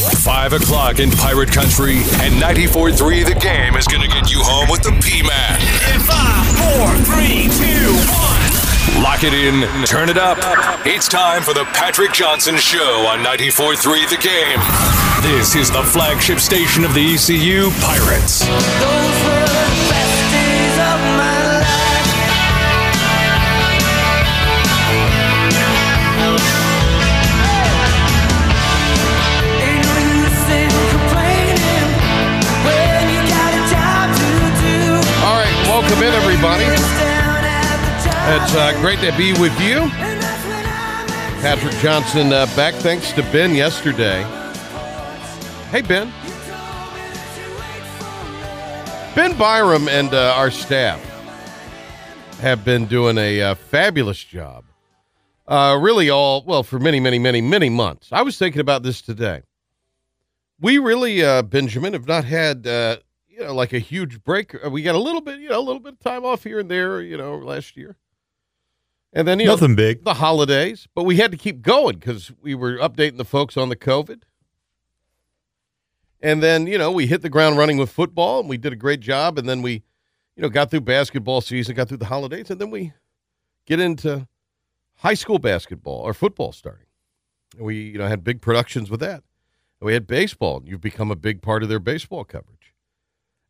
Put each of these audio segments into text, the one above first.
5 o'clock in Pirate Country, and 94.3 The Game is going to get you home with the P-Man. In five, four, three, two, one. Lock it in, turn it up. It's time for the Patrick Johnson Show on 94.3 The Game. This is the flagship station of the ECU Pirates. It's uh, great to be with you. Patrick Johnson uh, back thanks to Ben yesterday. Hey, Ben. Ben Byram and uh, our staff have been doing a uh, fabulous job. Uh, really, all, well, for many, many, many, many months. I was thinking about this today. We really, uh, Benjamin, have not had, you know, like a huge break. We got a little bit, you know, a little bit of time off here and there, you know, last year. And then, you know, Nothing big. the holidays, but we had to keep going because we were updating the folks on the COVID. And then, you know, we hit the ground running with football and we did a great job. And then we, you know, got through basketball season, got through the holidays, and then we get into high school basketball or football starting. And we, you know, had big productions with that. And we had baseball. and You've become a big part of their baseball coverage.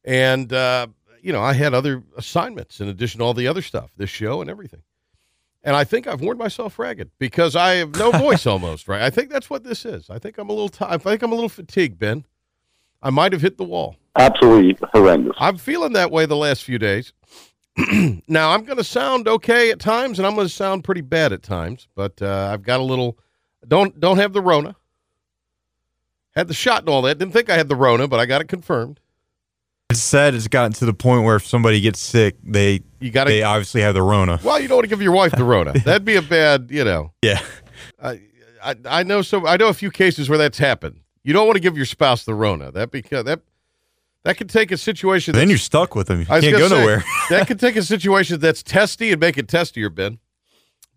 And, uh, you know, I had other assignments in addition to all the other stuff, this show and everything. And I think I've worn myself ragged because I have no voice almost, right? I think that's what this is. I think I'm a little ti I think I'm a little fatigued, Ben. I might have hit the wall. absolutely horrendous. I'm feeling that way the last few days. now I'm going to sound okay at times, and I'm going to sound pretty bad at times. But uh, I've got a little. Don't don't have the Rona. Had the shot and all that. Didn't think I had the Rona, but I got it confirmed. It's sad it's gotten to the point where if somebody gets sick, they You gotta, they obviously have the Rona. Well, you don't want to give your wife the Rona. That'd be a bad, you know. Yeah. I, I I know so I know a few cases where that's happened. You don't want to give your spouse the Rona. That because that that can take a situation. Then you're stuck with them. You I can't go say, nowhere. that could take a situation that's testy and make it testier, Ben.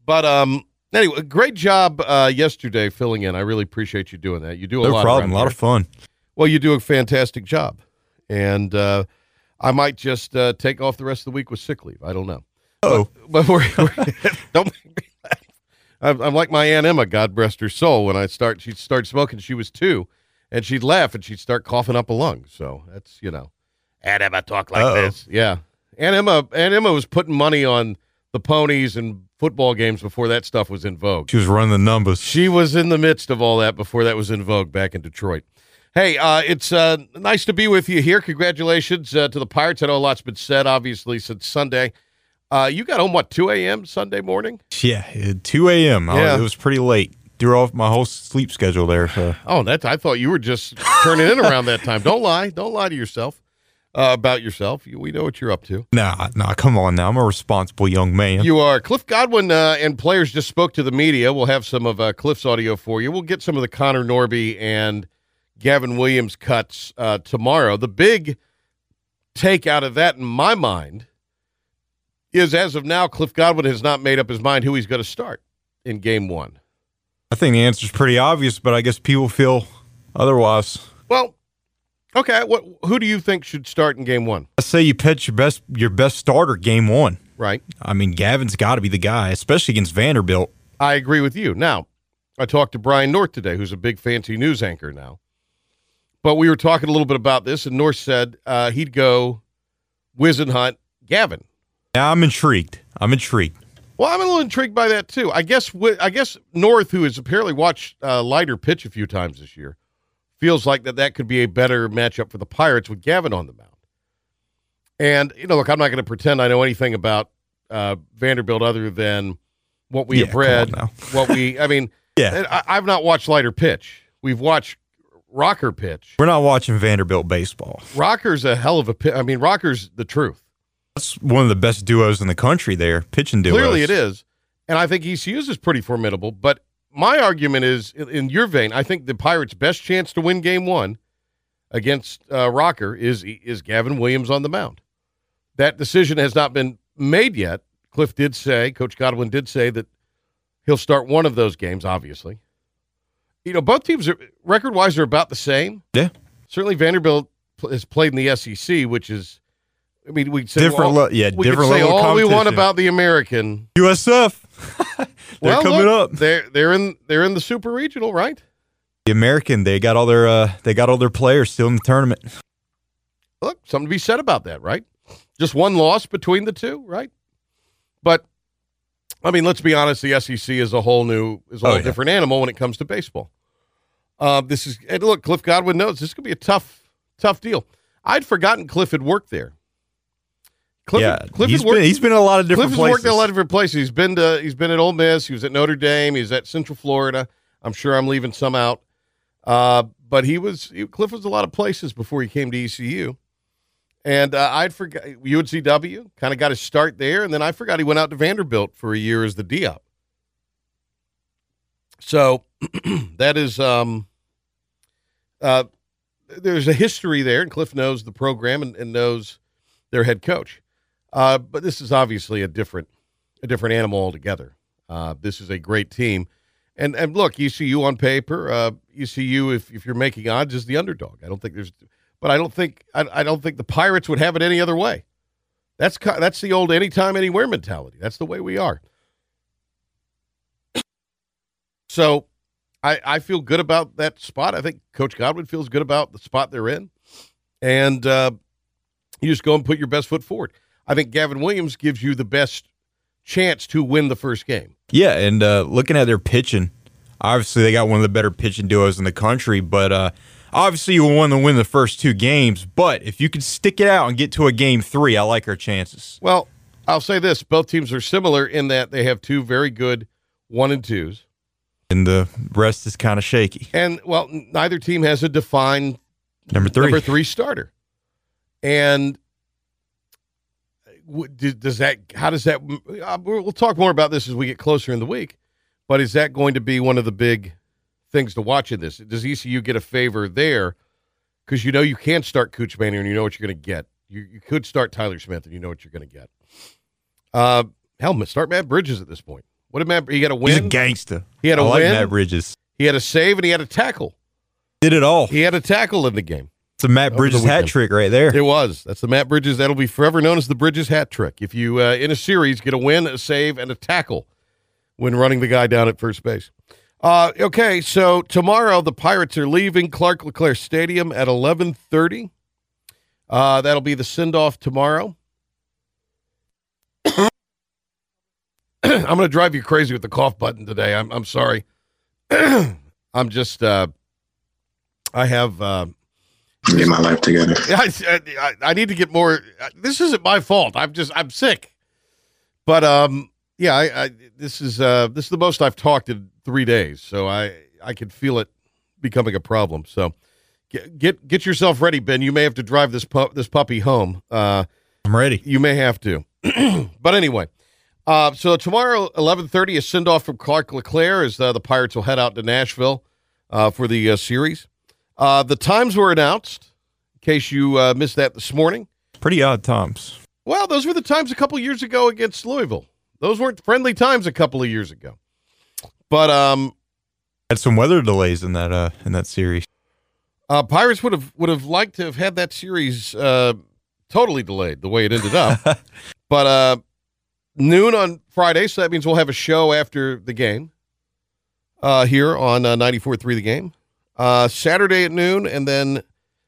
But um, anyway, great job uh, yesterday filling in. I really appreciate you doing that. You do a No lot. problem. A lot of fun. Well, you do a fantastic job, and uh, I might just uh, take off the rest of the week with sick leave. I don't know. Oh, But we're, we're don't make me. I'm, I'm like my aunt Emma, God rest her soul. When I start, she'd start smoking. She was two, and she'd laugh and she'd start coughing up a lung. So that's you know, Aunt Emma talk like Uh-oh. this. Yeah, Aunt Emma, Aunt Emma was putting money on the ponies and football games before that stuff was in vogue. she was running the numbers. She was in the midst of all that before that was in vogue back in Detroit. Hey, uh, it's uh, nice to be with you here. Congratulations uh, to the Pirates. I know a lot's been said, obviously, since Sunday. Uh, you got home, what, 2 a.m. Sunday morning? Yeah, 2 a.m. Yeah. It was pretty late. Threw off my whole sleep schedule there. So. Oh, that I thought you were just turning in around that time. Don't lie. Don't lie to yourself uh, about yourself. We know what you're up to. Nah, nah, come on now. I'm a responsible young man. You are. Cliff Godwin uh, and players just spoke to the media. We'll have some of uh, Cliff's audio for you. We'll get some of the Connor Norby and Gavin Williams cuts uh, tomorrow. The big take out of that, in my mind, is as of now, Cliff Godwin has not made up his mind who he's going to start in game one. I think the answer's pretty obvious, but I guess people feel otherwise. Well, okay. What? Who do you think should start in game one? I say you pitch your best your best starter game one. Right. I mean, Gavin's got to be the guy, especially against Vanderbilt. I agree with you. Now, I talked to Brian North today, who's a big fancy news anchor now. But we were talking a little bit about this, and North said uh, he'd go Wizenhunt, Gavin. Now I'm intrigued. I'm intrigued. Well, I'm a little intrigued by that too. I guess I guess North, who has apparently watched uh, Leiter pitch a few times this year, feels like that that could be a better matchup for the Pirates with Gavin on the mound. And you know, look, I'm not going to pretend I know anything about uh, Vanderbilt other than what we Yeah, have read. what we, I mean, Yeah. I, I've not watched Leiter pitch. We've watched Rocker pitch. We're not watching Vanderbilt baseball. Rocker's a hell of a pitch. I mean, Rocker's the truth. That's one of the best duos in the country there, pitching duos. Clearly, it is, and I think ECU's is pretty formidable. But my argument is, in- your vein, I think the Pirates' best chance to win Game One against uh, Rocker is is Gavin Williams on the mound. That decision has not been made yet. Cliff did say, Coach Godwin did say that he'll start one of those games, obviously, you know, both teams are record wise are about the same. Yeah. Certainly, Vanderbilt has played in the SEC, which is, I mean, we say Different well, le- yeah, we different say all we want about the American. USF. They're well, coming look, up. They're they're in they're in the Super Regional, right? The American, they got all their uh, they got all their players still in the tournament. Look, something to be said about that, right? Just one loss between the two, right? But I mean, let's be honest, the SEC is a whole new is a Oh, whole yeah. different animal when it comes to baseball. Uh, this is and look, Cliff Godwin knows this could be a tough, tough deal. I'd forgotten Cliff had worked there. Cliff, yeah, Cliff he's worked, been he's been in a lot of Cliff different has places. worked in a lot of different places. He's been to he's been at Ole Miss. He was at Notre Dame. He's at Central Florida. I'm sure I'm leaving some out. Uh, but he was he, Cliff was a lot of places before he came to ECU. And uh, I'd forgot UNCW kind of got his start there, and then I forgot he went out to Vanderbilt for a year as the Diop. So that is um, uh, there's a history there, and Cliff knows the program and, and knows their head coach. Uh, but this is obviously a different a different animal altogether. Uh, this is a great team, and and look, ECU on paper, uh, ECU if if you're making odds is the underdog. I don't think there's, but I don't think I, I don't think the Pirates would have it any other way. That's that's the old anytime anywhere mentality. That's the way we are. So, I I feel good about that spot. I think Coach Godwin feels good about the spot they're in, and uh, you just go and put your best foot forward. I think Gavin Williams gives you the best chance to win the first game. Yeah, and uh, looking at their pitching, obviously they got one of the better pitching duos in the country. But uh, obviously you want to win the first two games. But if you can stick it out and get to a game three, I like our chances. Well, I'll say this: both teams are similar in that they have two very good one and twos, And the rest is kind of shaky. and well, neither team has a defined Number three. number three starter. And does that? How does that? uh, We'll talk more about this as we get closer in the week. But is that going to be one of the big things to watch in this? Does ECU get a favor there? Because you know you can't start Kuchmaner and you know what you're going to get. You, you could start Tyler Smith and you know what you're going to get. Uh, hell, start Matt Bridges at this point. What did Matt? He got a He's a gangster. He had a I like win. Matt Bridges. He had a save and he had a tackle. Did it all. He had a tackle in the game. It's a Matt Bridges hat trick right there. It was. That's the Matt Bridges. That'll be forever known as the Bridges hat trick. If you uh, in a series get a win, a save, and a tackle when running the guy down at first base. Uh, okay, so tomorrow the Pirates are leaving Clark LeClair Stadium at eleven thirty. Uh, that'll be the send off tomorrow. I'm going to drive you crazy with the cough button today. I'm I'm sorry. I'm just uh, I have. Uh, get my life together. I, I, I need to get more. This isn't my fault. I'm just I'm sick. But um, yeah, I, I this is uh this is the most I've talked in three days, so I I can feel it becoming a problem. So get get get yourself ready, Ben. You may have to drive this pup this puppy home. Uh, I'm ready. you may have to. but anyway, uh, so tomorrow, eleven thirty, a send off from Clark LeClair as uh, the Pirates will head out to Nashville uh, for the uh, series. Uh, the times were announced. In case you uh, missed that this morning. Pretty odd times. Well, those were the times a couple years ago against Louisville. Those weren't friendly times a couple of years ago. But um, Had some weather delays in that uh in that series. uh, Pirates would have would have liked to have had that series uh, totally delayed the way it ended up. but uh, noon on Friday, so that means we'll have a show after the game uh, here on uh, 94.3 The Game. Uh, Saturday at noon, and then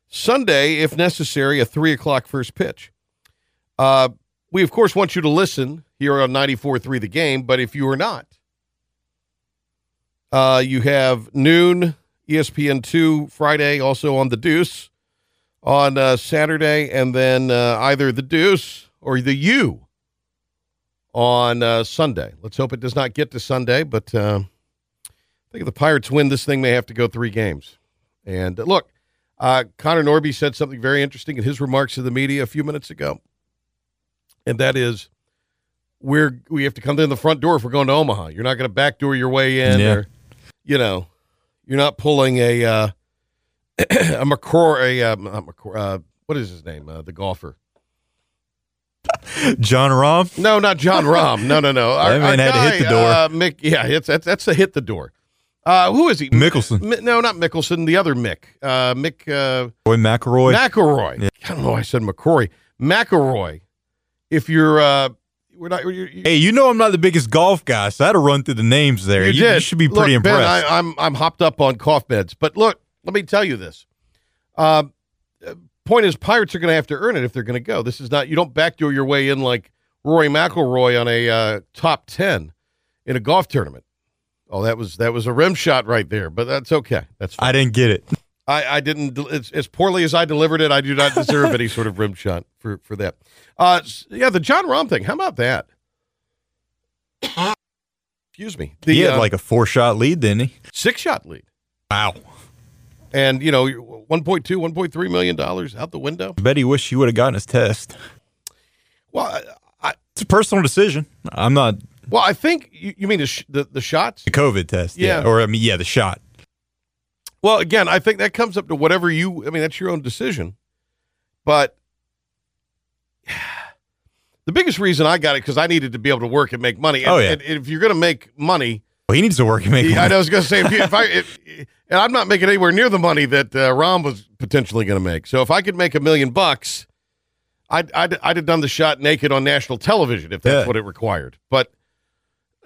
Sunday, if necessary, a 3 o'clock first pitch. Uh, we, of course, want you to listen here on 94.3 The Game, but if you are not, uh, you have noon E ESPN2 Friday, also on The Deuce on uh, Saturday, and then uh, either The Deuce or The U on uh, Sunday. Let's hope it does not get to Sunday, but uh, I think if the Pirates win, this thing may have to go three games. And uh, look, Connor Norby said something very interesting in his remarks to the media a few minutes ago, and that is we're we have to come in the front door if we're going to Omaha. You're not going to backdoor your way in, Yeah. or you know, you're not pulling a uh, a McCrory, a uh, McCrory, uh, what is his name, uh, the golfer. Jon Rahm. No, not Jon Rahm. No, no, no. That man had to hit the door. Uh, Mick, yeah, it's that's that's a hit the door. Uh, who is he? Mickelson. Mi- no, not Mickelson. The other Mick. Uh, Mick uh, Boy McIlroy. McIlroy. I don't know. why I said McCrory. McIlroy. If you're, uh, we're not. You're, you hey, you know I'm not the biggest golf guy, so I had to run through the names there. You, You, you should be Look, pretty Ben, impressed. I, I'm I'm hopped up on cough meds, but look, let me tell you this. Um, uh, point is, Pirates are going to have to earn it if they're going to go. This is not you don't backdoor your way in like Rory McIlroy on a uh, top ten in a golf tournament. Oh, that was that was a rim shot right there, but that's okay. That's fine. I didn't get it. I, I didn't as, as poorly as I delivered it. I do not deserve any sort of rim shot for for that. Uh, yeah, the Jon Rahm thing. How about that? Excuse me. The he had uh, like a four shot lead, didn't he? six shot lead. Wow. and you know 1.2 1.3 million dollars out the window I bet he wished he would have gotten his test. well I, I It's a personal decision. I'm not well i think you, you mean the, sh- the the shots the COVID test. Yeah. Or I mean, yeah, the shot. Well again i think that comes up to whatever you i mean that's your own decision but the biggest reason i got it because i needed to be able to work and make money and, Oh, yeah. and if you're going to make money Well, he needs to work and make I money. was going to say if, you, if I if, and I'm not making anywhere near the money that uh, Rahm was potentially going to make. So if I could make a million bucks, I'd, I'd I'd have done the shot naked on national television if that's Yeah. what it required. But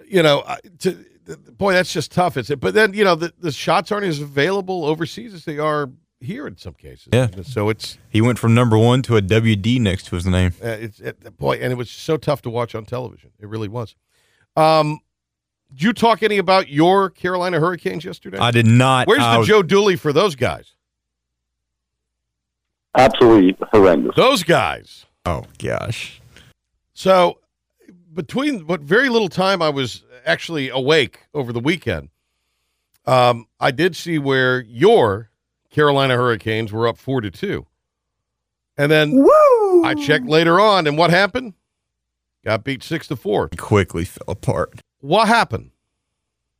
you know, to, boy, that's just tough. It's but then you know the, the shots aren't as available overseas as they are here in some cases. Yeah. So it's He went from number one to a WD next to his name. uh, it's it, boy, and it was so tough to watch on television. It really was. Um, did you talk any about your Carolina Hurricanes yesterday? I did not. Where's I the was- Joe Dooley for those guys? Absolutely horrendous. Those guys. Oh gosh. So between what very little time I was actually awake over the weekend, um, I did see where your Carolina Hurricanes were up four to two, and then I checked later on, and what happened? Got beat six to four. Quickly fell apart. What happened?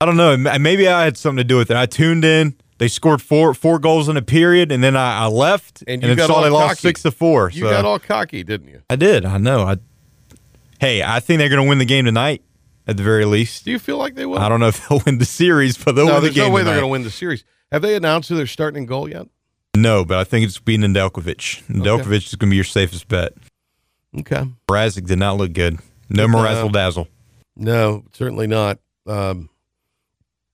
I don't know. Maybe I had something to do with it. I tuned in. They scored four four goals in a period, and then I, I left, And and, you then got saw all they lost six to four. You so got all cocky, didn't you? I did. I know. I. Hey, I think they're going to win the game tonight, at the very least. Do you feel like they will? I don't know if they'll win the series, but they'll no, win the there's game. no way they're going to win the series. Have they announced who they're starting in goal yet? No, but I think it's being Nedeljkovic. Nedeljkovic is going to be your safest bet. Okay. Mrazek did not look good. No No. Mrazzle Dazzle. No, certainly not. Um,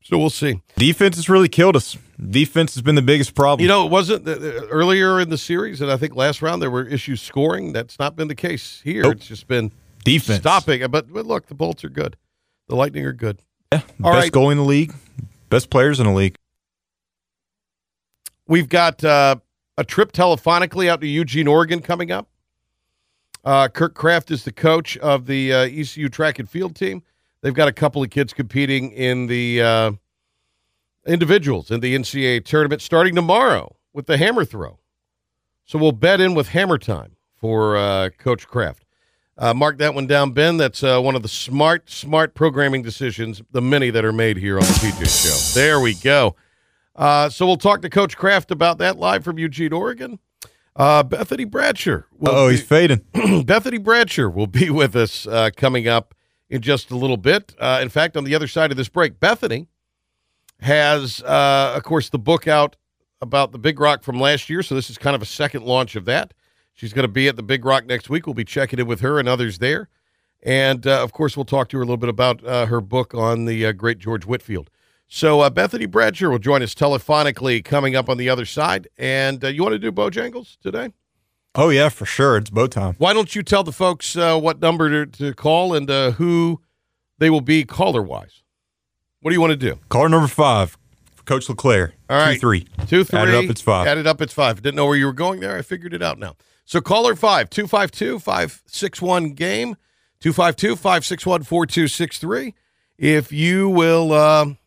so we'll see. Defense has really killed us. Defense has been the biggest problem. You know, it wasn't uh, uh, earlier in the series, and I think last round there were issues scoring. That's not been the case here. Nope. It's just been defense. stopping. But, but look, the Bolts are good. The Lightning are good. Yeah, All best right. goalie in the league. Best players in the league. We've got uh, a trip telephonically out to Eugene, Oregon coming up. Uh, Kirk Kraft is the coach of the uh, ECU track and field team. They've got a couple of kids competing in the uh, individuals in the NCAA tournament starting tomorrow with the hammer throw. So we'll bet in with hammer time for uh, Coach Kraft. Uh, mark that one down, Ben. That's uh, one of the smart, smart programming decisions, the many that are made here on the PJ Show. There we go. Uh, so we'll talk to Coach Kraft about that live from Eugene, Oregon. Uh, Bethany Bradsher. Oh, he's fading. Bethany Bradsher will be with us uh, coming up in just a little bit. Uh, in fact, on the other side of this break, Bethany has, uh, of course, the book out about the Big Rock from last year. So this is kind of a second launch of that. She's going to be at the Big Rock next week. We'll be checking in with her and others there. And, uh, of course, we'll talk to her a little bit about uh, her book on the uh, great George Whitfield. So uh, Bethany Bradsher will join us telephonically coming up on the other side. And uh, you want to do Bojangles today? Oh yeah, for sure. It's bow time. Why don't you tell the folks uh, what number to, to call and uh, who they will be caller wise? What do you want to do? Caller number five, Coach LeClair. All right. Two three. Two, three. Add it up, it's five. Add it up, it's five. Didn't know where you were going there. I figured it out now. So caller five, 252 561 game, 252 561 4263. If you will um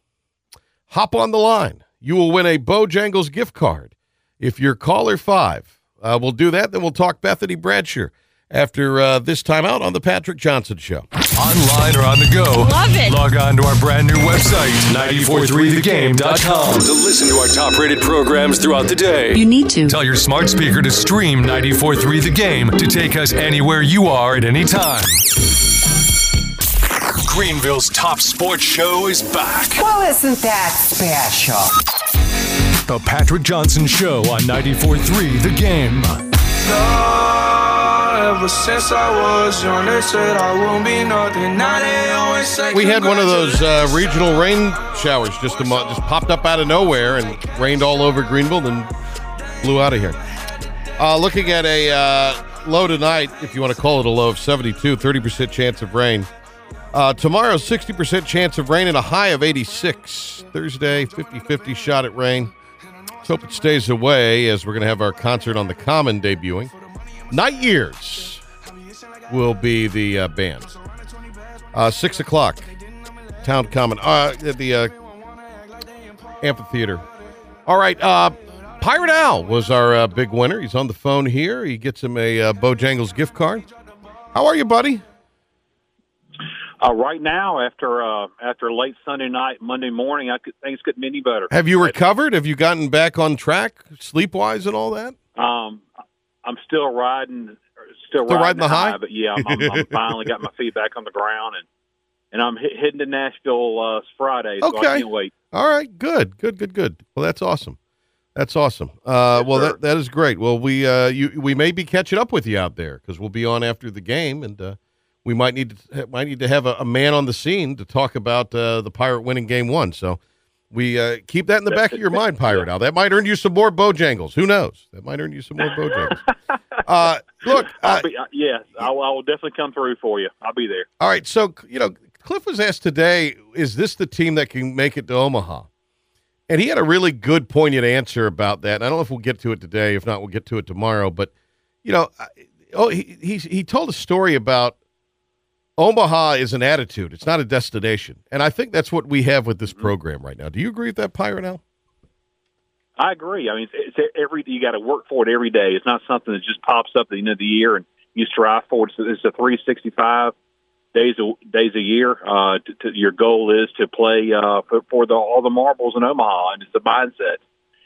hop on the line, you will win a Bojangles gift card. If you're caller five, uh, we'll do that. Then we'll talk Bethany Bradsher after uh, this time out on the Patrick Johnson Show. Online or on the go. Love it. Log on to our brand new website, 943thegame.com, to listen to our top rated programs throughout the day. You need to. Tell your smart speaker to stream 943 The Game to take us anywhere you are at any time. Greenville's top sports show is back. Well, isn't that special? The Patrick Johnson Show on 94.3 The Game. Ever since I was young, they said I won't be nothing. Now they always say We had one of those uh, regional rain showers just a month, just popped up out of nowhere and rained all over Greenville and blew out of here. Uh, looking at a uh, low tonight, if you want to call it a low of 72, 30% chance of rain. Uh, tomorrow, 60% chance of rain and a high of 86. Thursday, 50 50 shot at rain. Let's hope it stays away as we're going to have our concert on the Common debuting. Night Years will be the uh, band. Uh, 6 o'clock, Town Common, uh, at the uh, amphitheater. All right, uh, Pirate Al was our uh, big winner. He's on the phone here. He gets him a uh, Bojangles gift card. How are you, buddy? Uh, right now, after uh, after late Sunday night, Monday morning, I could, things couldn't be any better. Have you recovered? Have you gotten back on track, sleep wise, and all that? Um, I'm still riding, still, Still riding, riding the high? but yeah, I'm, I'm, I'm finally got my feet back on the ground, and and I'm he- heading to Nashville uh, Friday, so Okay. I can't wait. All right, good, good, good, good. Well, that's awesome. That's awesome. Uh, Yes, well, sir. that, that is great. Well, we uh, you we may be catching up with you out there because we'll be on after the game, and uh, we might need to might need to have a, a man on the scene to talk about uh, the Pirate winning game one. So we uh, keep that in the back of your mind, Pirate Al. That might earn you some more Bojangles. Who knows? That might earn you some more Bojangles. uh, look, uh, I'll be, uh, yes, I will, I will definitely come through for you. I'll be there. all right. So you know, Cliff was asked today, "Is this the team that can make it to Omaha?" And he had a really good, poignant answer about that. And I don't know if we'll get to it today. If not, we'll get to it tomorrow. But you know, oh, he he he told a story about Omaha is an attitude; it's not a destination. And I think that's what we have with this program right now. Do you agree with that, Al? I agree. I mean, it's, it's every you got to work for it every day. It's not something that just pops up at the end of the year and you strive for it. It's, it's a 365 days a days a year. Uh, to, to, your goal is to play uh, for, for the, all the marbles in Omaha, and it's a mindset.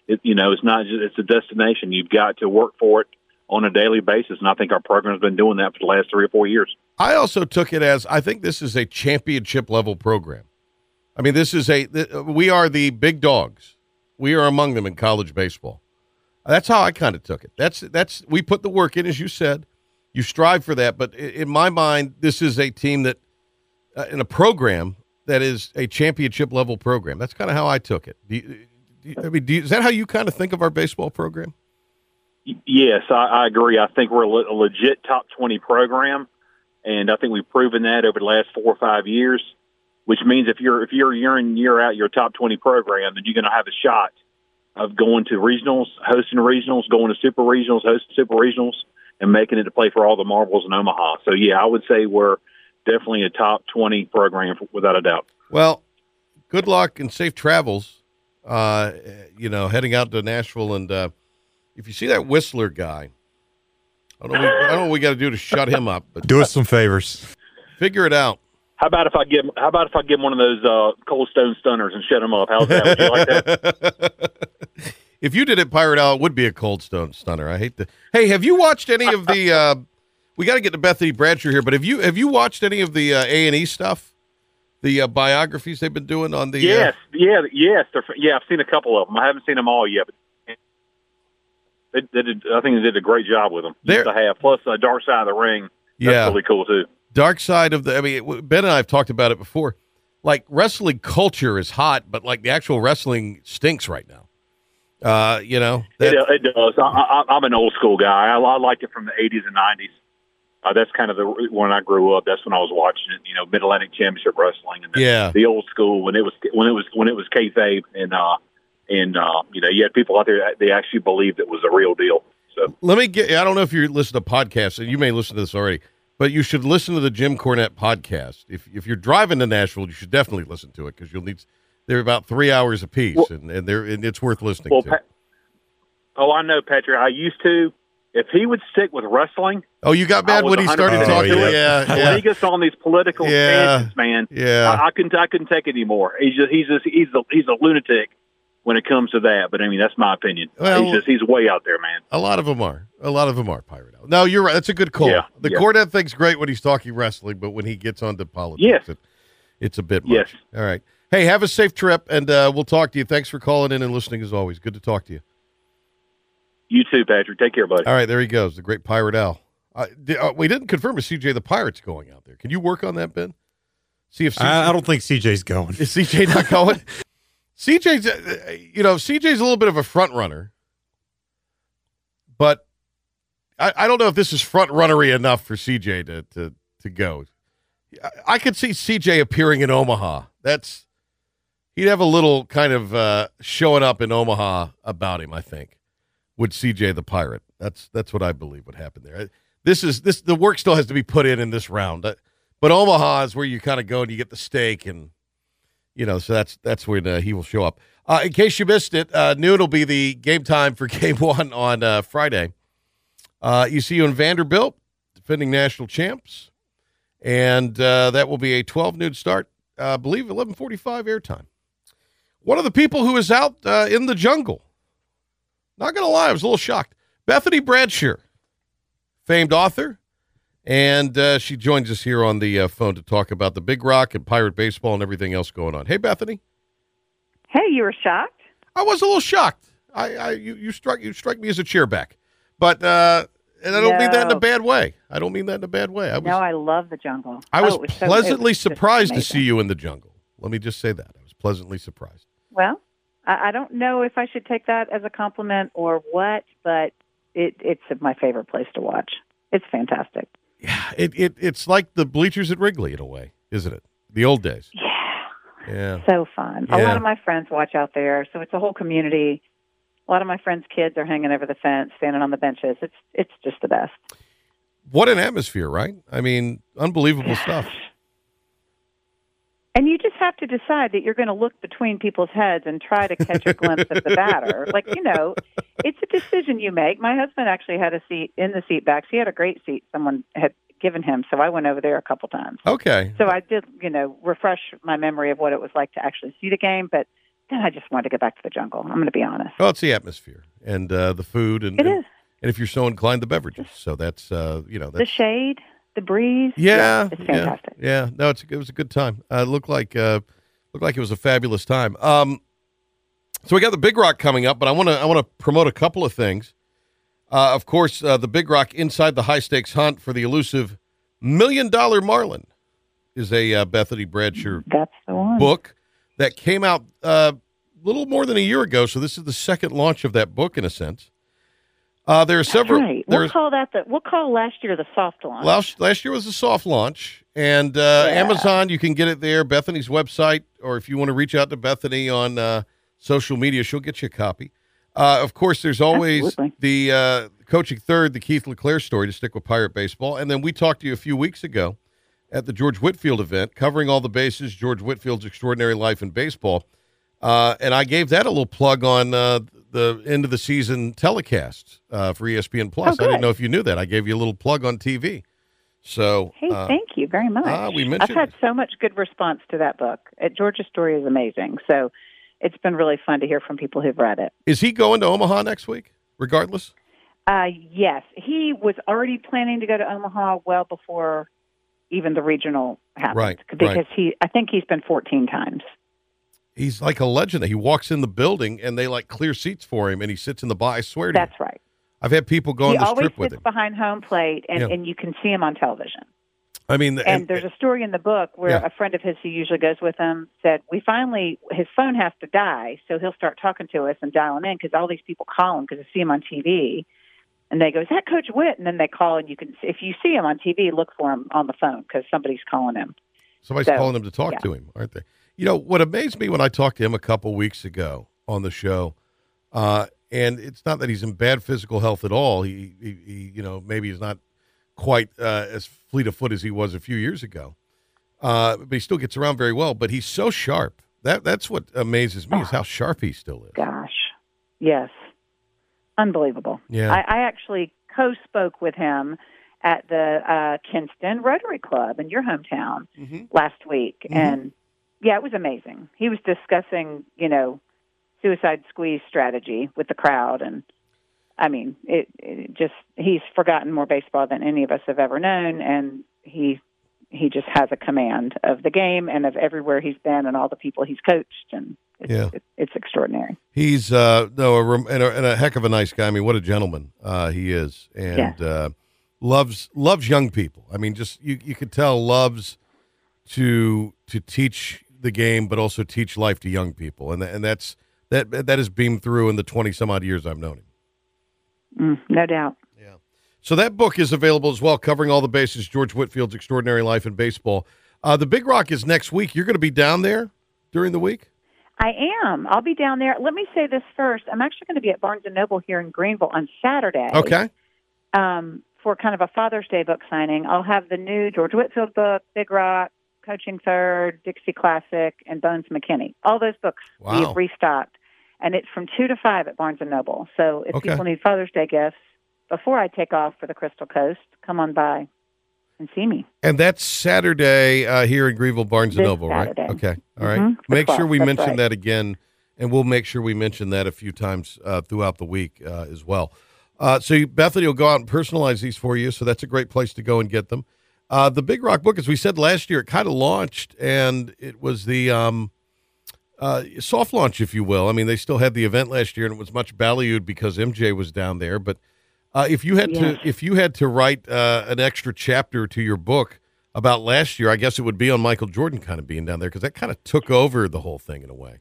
It, you know, it's not just it's a destination. You've got to work for it on a daily basis, and I think our program's been doing that for the last three or four years. I also took it as I think this is a championship level program. I mean, this is a th- we are the big dogs. We are among them in college baseball. That's how I kind of took it. That's that's we put the work in, as you said. You strive for that, but in my mind, this is a team that uh, in a program that is a championship level program. That's kind of how I took it. Do you, do you- I mean, you, is that how you kind of think of our baseball program? Yes, I, I agree. I think we're a legit top 20 program, and I think we've proven that over the last four or five years. Which means if you're if you're year in year out your top 20 program, then you're going to have a shot of going to regionals, hosting regionals, going to super regionals, hosting super regionals, and making it to play for all the marbles in Omaha. So yeah, I would say we're definitely a top 20 program without a doubt. Well, good luck and safe travels. Uh, you know, heading out to Nashville, and uh, if you see that Whistler guy, I don't know. What, I don't know what we got to do to shut him up, but Do us some favors. figure it out. How about if I give How about if I give him one of those uh, cold stone stunners and shut him up? How's that? Would you like that? if you did it, Pirate Al, it would be a cold stone stunner. I hate the. Hey, have you watched any of the? Uh, we got to get to Bethany Bradsher here, but have you have you watched any of the uh, A and E stuff? The uh, biographies they've been doing on the. uh, Yes, yeah, yes. Yeah, I've seen a couple of them. I haven't seen them all yet, but they, they did, I think they did a great job with them. They're- to have plus uh, Dark Side of the Ring. That's Yeah. really cool too. dark side of the. I mean, Ben and I have talked about it before. Like wrestling culture is hot, but like the actual wrestling stinks right now. Uh, you know, that, it, it does. I, I, I'm an old school guy. I, I liked it from the 80s and 90s. Uh, that's kind of the when I grew up. That's when I was watching it. You know, Mid Atlantic Championship Wrestling and the, Yeah. the old school when it was when it was when it was kayfabe and uh and uh you know you had people out there that they actually believed it was a real deal. So let me get. I don't know if you listen to podcasts, and you may listen to this already, but you should listen to the Jim Cornette podcast. If if you're driving to Nashville, you should definitely listen to it because you'll need. They're about three hours apiece, Well- and and they're and it's worth listening well, to. Pat, oh, I know, Patrick. I used to. If he would stick with wrestling, oh, you got mad when he started 100% talking. into it. Yeah, when yeah, he gets on these political Yeah. tangents, man, yeah. I, I couldn't I couldn't take it anymore. He's just he's just he's a he's a lunatic when it comes to that. But I mean, that's my opinion. Well- he's just he's way out there, man. A lot of them are. A lot of them are pirate. Al. No, you're right. That's a good call. Yeah, the yeah. Cornette thing's great when he's talking wrestling, but when he gets onto politics, Yes. it, it's a bit much. Yes. All right. Hey, have a safe trip, and uh, we'll talk to you. Thanks for calling in and listening as always. Good to talk to you. You too, Patrick. Take care, buddy. All right, there he goes, the great Pirate Al. Uh, di- uh, we didn't confirm if CJ the Pirate's going out there. Can you work on that, Ben? See if CJ, I, I don't think CJ's going. is CJ not going. CJ's, uh, you know, CJ's a little bit of a front runner, but I, I don't know if this is front runnery enough for CJ to to to go. I, I could see CJ appearing in Omaha. That's he'd have a little kind of uh, showing up in Omaha about him. I think would CJ the Pirate. That's that's what I believe would happen there. This is this the work still has to be put in in this round, but Omaha is where you kind of go and you get the steak and you know so that's that's when uh, he will show up. Uh, in case you missed it, uh, noon will be the game time for game one on uh, Friday. Uh, ECU in Vanderbilt, defending national champs, and uh, that will be a 12 noon start. I believe 11:45 airtime. One of the people who is out in the jungle. Not gonna lie, I was a little shocked. Bethany Bradsher, famed author, and uh, she joins us here on the uh, phone to talk about the Big Rock and Pirate baseball and everything else going on. Hey, Bethany. Hey, you were shocked? I was a little shocked. I, I you, you struck you struck me as a chairback, but uh, and I don't mean that in a bad way. I don't mean that in a bad way. I was no, I love the jungle. I Oh, was it so- pleasantly was surprised to see you in the jungle. Let me just say that I was pleasantly surprised. Well, I, I don't know if I should take that as a compliment or what, but it, it's my favorite place to watch. It's fantastic. Yeah, it, it it's like the bleachers at Wrigley in a way, isn't it? The old days. Yeah, Yeah. so fun. A lot of my friends watch out there, so it's a whole community. A lot of my friends' kids are hanging over the fence, standing on the benches. It's it's just the best. What an atmosphere, right? I mean, unbelievable stuff. And you just have to decide that you're going to look between people's heads and try to catch a glimpse of the batter. Like, you know, it's a decision you make. My husband actually had a seat in the seat backs. He had a great seat someone had given him, so I went over there a couple times. Okay. So I did, you know, refresh my memory of what it was like to actually see the game, but then I just wanted to get back to the jungle. I'm going to be honest. Well, it's the atmosphere and uh, the food, and It and, is. and if you're so inclined, the beverages. So that's uh, you know The shade, the breeze. yeah, it's yeah, fantastic. Yeah, no, it's it was a good time. Uh, it looked like uh, looked like it was a fabulous time. Um, so we got the Big Rock coming up, but I want to I want to promote a couple of things. Uh, of course, uh, the Big Rock inside the high stakes hunt for the elusive million dollar marlin is a uh, Bethany Bradsher That's the one. book that came out uh, a little more than a year ago. So this is the second launch of that book in a sense. Uh, there are several. right. We'll call that the. We'll call last year the soft launch. last last year was a soft launch, and uh, Yeah. Amazon you can get it there. Bethany's website, or if you want to reach out to Bethany on uh, social media, she'll get you a copy. Uh, of course, there's always Absolutely. the uh, coaching third, the Keith LeClair story to stick with Pirate baseball, and then we talked to you a few weeks ago at the George Whitfield event, covering all the bases, George Whitfield's extraordinary life in baseball, uh, and I gave that a little plug on uh, the end of the season telecast uh, for ESPN Plus. Oh, I didn't know if you knew that. I gave you a little plug on TV. So Hey, uh, thank you very much. ah, we I've had it. so much good response to that book. Georgia's story is amazing. So it's been really fun to hear from people who've read it. is he going to Omaha next week? Regardless, Uh, yes, he was already planning to go to Omaha well before even the regional happened. Right, Because right. he, I think he's been 14 times. He's like a legend. He walks in the building and they like clear seats for him, and he sits in the bar. I swear to you, That's right. I've had people go on he this always trip with sits him. behind home plate, and, Yeah. and you can see him on television. I mean, And, there's a story in the book where Yeah. a friend of his who usually goes with him said, "We finally his phone has to die, so he'll start talking to us and dialing in because all these people call him because they see him on TV." And they go, "Is that Coach Witt?" And then they call, and you can if you see him on TV, look for him on the phone because somebody's calling him. Somebody's So, calling him to talk yeah. to him, aren't they? You know what amazed me when I talked to him a couple weeks ago on the show, uh, and it's not that he's in bad physical health at all. He, he, he you know, maybe he's not quite uh, as fleet of foot as he was a few years ago, uh, but he still gets around very well. But he's so sharp. That that's what amazes me is how sharp he still is. Gosh, yes, unbelievable. Yeah. I, I actually co-spoke with him at the uh, Kinston Rotary Club in your hometown Mhm. last week, and yeah, it was amazing. He was discussing, you know, suicide squeeze strategy with the crowd, and I mean, it, it just he's forgotten more baseball than any of us have ever known, and he he just has a command of the game and of everywhere he's been and all the people he's coached, and it's, Yeah. it's, it's extraordinary. He's uh no a, and a, and a heck of a nice guy. I mean, what a gentleman uh, he is, and uh, loves loves young people. I mean, just you you could tell loves to to teach the game, but also teach life to young people, and and that's that that has beamed through in the twenty some odd years I've known him. Mm, no doubt. Yeah. So that book is available as well, covering all the bases. George Whitfield's Extraordinary Life in Baseball. Uh, the Big Rock is next week. You're going to be down there during the week. I am. I'll be down there. Let me say this first. I'm actually going to be at Barnes and Noble here in Greenville on Saturday. Okay. um, for kind of a Father's Day book signing. I'll have the new George Whitfield book, Big Rock, Coaching Third, Dixie Classic, and Bones McKinney. All those books Wow. we've restocked, and it's from two to five at Barnes and Noble. So if Okay. people need Father's Day gifts before I take off for the Crystal Coast, come on by and see me. And that's Saturday uh, here in Greenville, Barnes and Noble, right? Okay. All right. Mhm. Make sure we mention right. that again, and we'll make sure we mention that a few times uh, throughout the week uh, as well. Uh, so you, Bethany will go out and personalize these for you. So that's a great place to go and get them. Uh, the Big Rock book, as we said last year, it kind of launched, and it was the um, uh, soft launch, if you will. I mean, they still had the event last year, and it was much ballyooed because MJ was down there. But uh, if you had Yes. to, if you had to write uh, an extra chapter to your book about last year, I guess it would be on Michael Jordan kind of being down there because that kind of took over the whole thing in a way.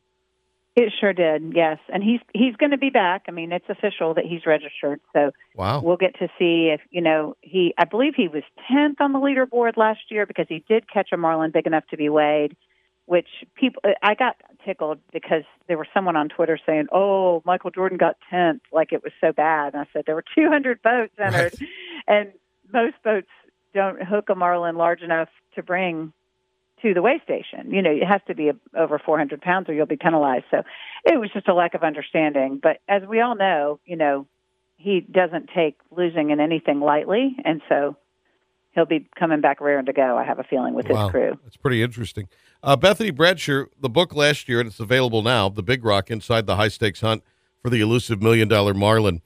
It sure did, yes. And he's he's going to be back. I mean, it's official that he's registered. So Wow. we'll get to see if you know he. I believe he was tenth on the leaderboard last year because he did catch a marlin big enough to be weighed. Which people, I got tickled because there was someone on Twitter saying, "Oh, Michael Jordan got tenth, like it was so bad." And I said there were 200 boats entered, and most boats don't hook a marlin large enough to bring to the weigh station. You know, it has to be over 400 pounds or you'll be penalized. So it was just a lack of understanding. But as we all know, you know, he doesn't take losing in anything lightly, and so he'll be coming back raring to go. I have a feeling with wow. his crew. That's pretty interesting. Uh, Bethany Bradsher, the book last year, and it's available now, The Big Rock Inside the High Stakes Hunt for the Elusive Million Dollar Marlin.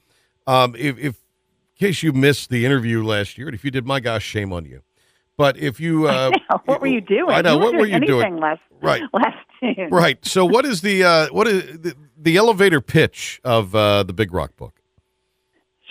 Um, if, if, in case you missed the interview last year, and if you did, my gosh, shame on you. But if you, uh, what were you doing? I know. You what weren't were you doing doing? Last, Right. Last June. Right. So, what is the uh, what is the, the elevator pitch of uh, the Big Rock book?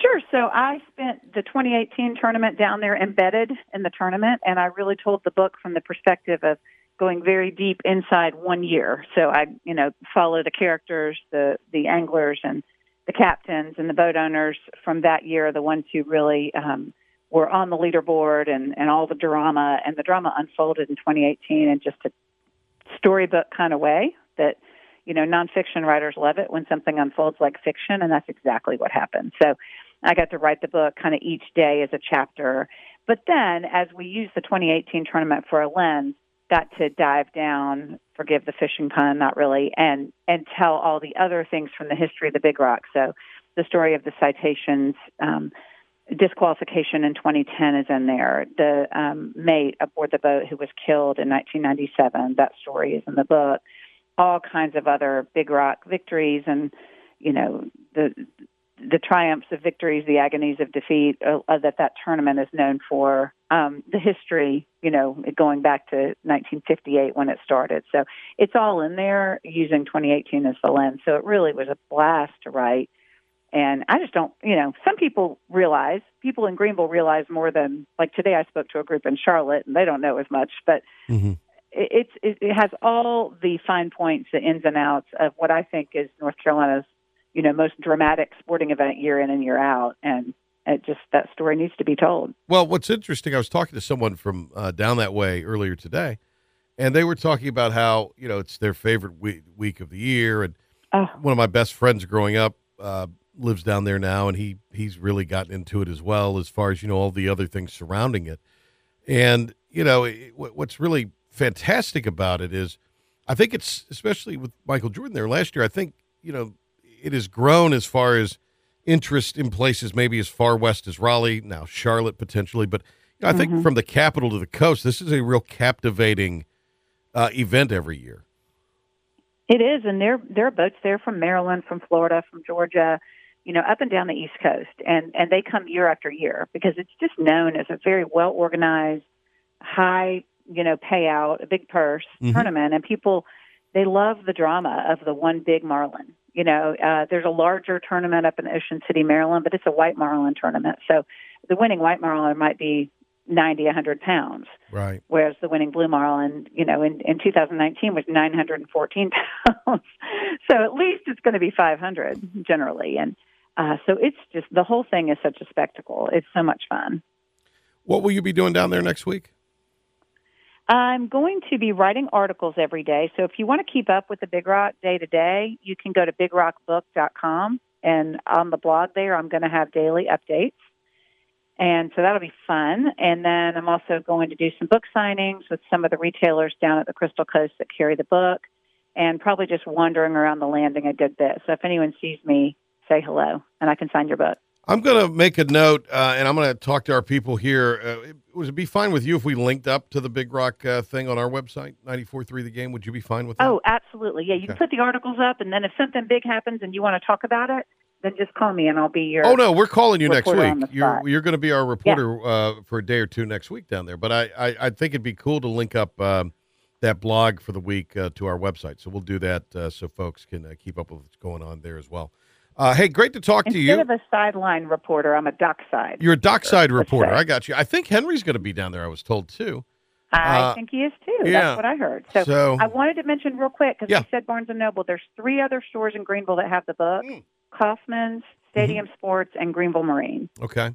Sure. So I spent the 2018 tournament down there embedded in the tournament, and I really told the book from the perspective of going very deep inside one year. So I, you know, follow the characters, the the anglers, and the captains and the boat owners from that year, the ones who really um, were on the leaderboard, and and all the drama, and the drama unfolded in 2018 in just a storybook kind of way that you know nonfiction writers love it when something unfolds like fiction and that's exactly what happened. So i got to write the book kind of each day as a chapter. But then as we used the 2018 tournament for a lens got to dive down forgive the fishing pun not really and and tell all the other things from the history of the big rock. So the story of the citations um, disqualification in 2010 is in there. The um, mate aboard the boat who was killed in 1997, that story is in the book. All kinds of other big rock victories and, you know, the the triumphs of victories, the agonies of defeat uh, uh, that that tournament is known for. Um, the history, you know, going back to 1958 when it started. So it's all in there using 2018 as the lens. So it really was a blast to write. And I just don't, you know, some people realize, people in Greenville realize more than, like today I spoke to a group in Charlotte and they don't know as much, but it, it's, it, it has all the fine points, the ins and outs of what I think is North Carolina's, you know, most dramatic sporting event year in and year out. And it just, that story needs to be told. Well, what's interesting, I was talking to someone from uh, down that way earlier today, and they were talking about how you know it's their favorite week, week of the year, and Oh. one of my best friends growing up uh, lives down there now, and he he's really gotten into it as well as far as you know all the other things surrounding it, and you know it, what's really fantastic about it is, I think it's especially with Michael Jordan there last year. I think you know it has grown as far as interest in places maybe as far west as Raleigh, now Charlotte potentially, but you know, I think from the capital to the coast, this is a real captivating uh, event every year. It is, and there there are boats there from Maryland, from Florida, from Georgia, you know, up and down the East Coast, and and they come year after year because it's just known as a very well organized, high, you know, payout, a big purse Mhm. tournament, and people they love the drama of the one big marlin. You know, uh, there's a larger tournament up in Ocean City, Maryland, but it's a white marlin tournament. So the winning white marlin might be 90, 100 pounds, Right. whereas the winning blue marlin, you know, in, in 2019 was 914 pounds. so at least it's going to be 500 generally. And uh, so it's just the whole thing is such a spectacle. It's so much fun. What will you be doing down there next week? I'm going to be writing articles every day. So if you want to keep up with the Big Rock day to day, you can go to bigrockbook.com. And on the blog there, I'm going to have daily updates. And so that'll be fun. And then I'm also going to do some book signings with some of the retailers down at the Crystal Coast that carry the book and probably just wandering around the landing a good bit. So if anyone sees me, say hello and I can sign your book. I'm going to make a note, uh, and I'm going to talk to our people here. Uh, it- would it be fine with you if we linked up to the Big Rock uh, thing on our website, 94.3 The Game? Would you be fine with that? Oh, absolutely. Yeah, you can put the articles up, and then if something big happens and you want to talk about it, then just call me and I'll be your. Oh no, we're calling you next week. You're you're going to be our reporter uh, for a day or two next week down there. But I I, I think it'd be cool to link up um, that blog for the week uh, to our website. So we'll do that uh, so folks can uh, keep up with what's going on there as well. Uh, hey, great to talk to you. Instead you. of a sideline reporter, I'm a dockside. You're a dockside reporter. I got you. I think Henry's going to be down there. I was told too. I Uh, think he is too. yeah. That's what I heard. So, So- I wanted to mention real quick because Yeah. we said Barnes and Noble. There's three other stores in Greenville that have the book: Mm. Kaufman's, Stadium Sports, and Greenville Marine. Okay,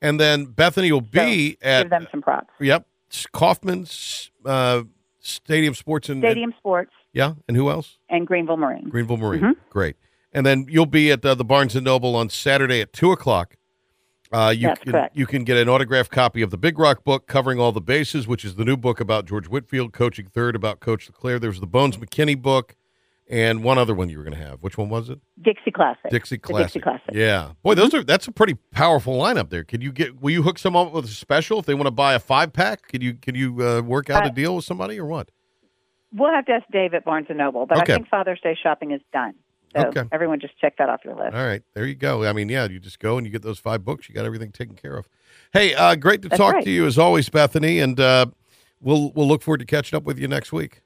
and then Bethany will be Give at them some props. yep Kaufman's uh, Stadium Sports and Stadium Sports yeah, and who else? and Greenville Marine. Greenville Marine. Mhm. Great. And then you'll be at uh, the Barnes and Noble on Saturday at two o'clock. Uh, you That's can correct. you can get an autographed copy of the Big Rock book covering all the bases, which is the new book about George Whitfield coaching third about Coach LeClair. There's the Bones McKinney book, and one other one you were going to have. Which one was it? Dixie Classic. Dixie The Classic. Dixie Classic. Yeah, boy, those are that's a pretty powerful lineup there. Could you get? Will you hook someone up with a special if they want to buy a five pack? Can you can you uh, work out a Uh, deal with somebody or what? We'll have to ask Dave at Barnes and Noble, but Okay. I think Father's Day shopping is done. So Okay. everyone just check that off your list. All right, there you go. I mean, yeah, you just go and you get those five books. You got everything taken care of. Hey, uh, great to That's talk right. to you as always, Bethany, and uh, we'll we'll look forward to catching up with you next week.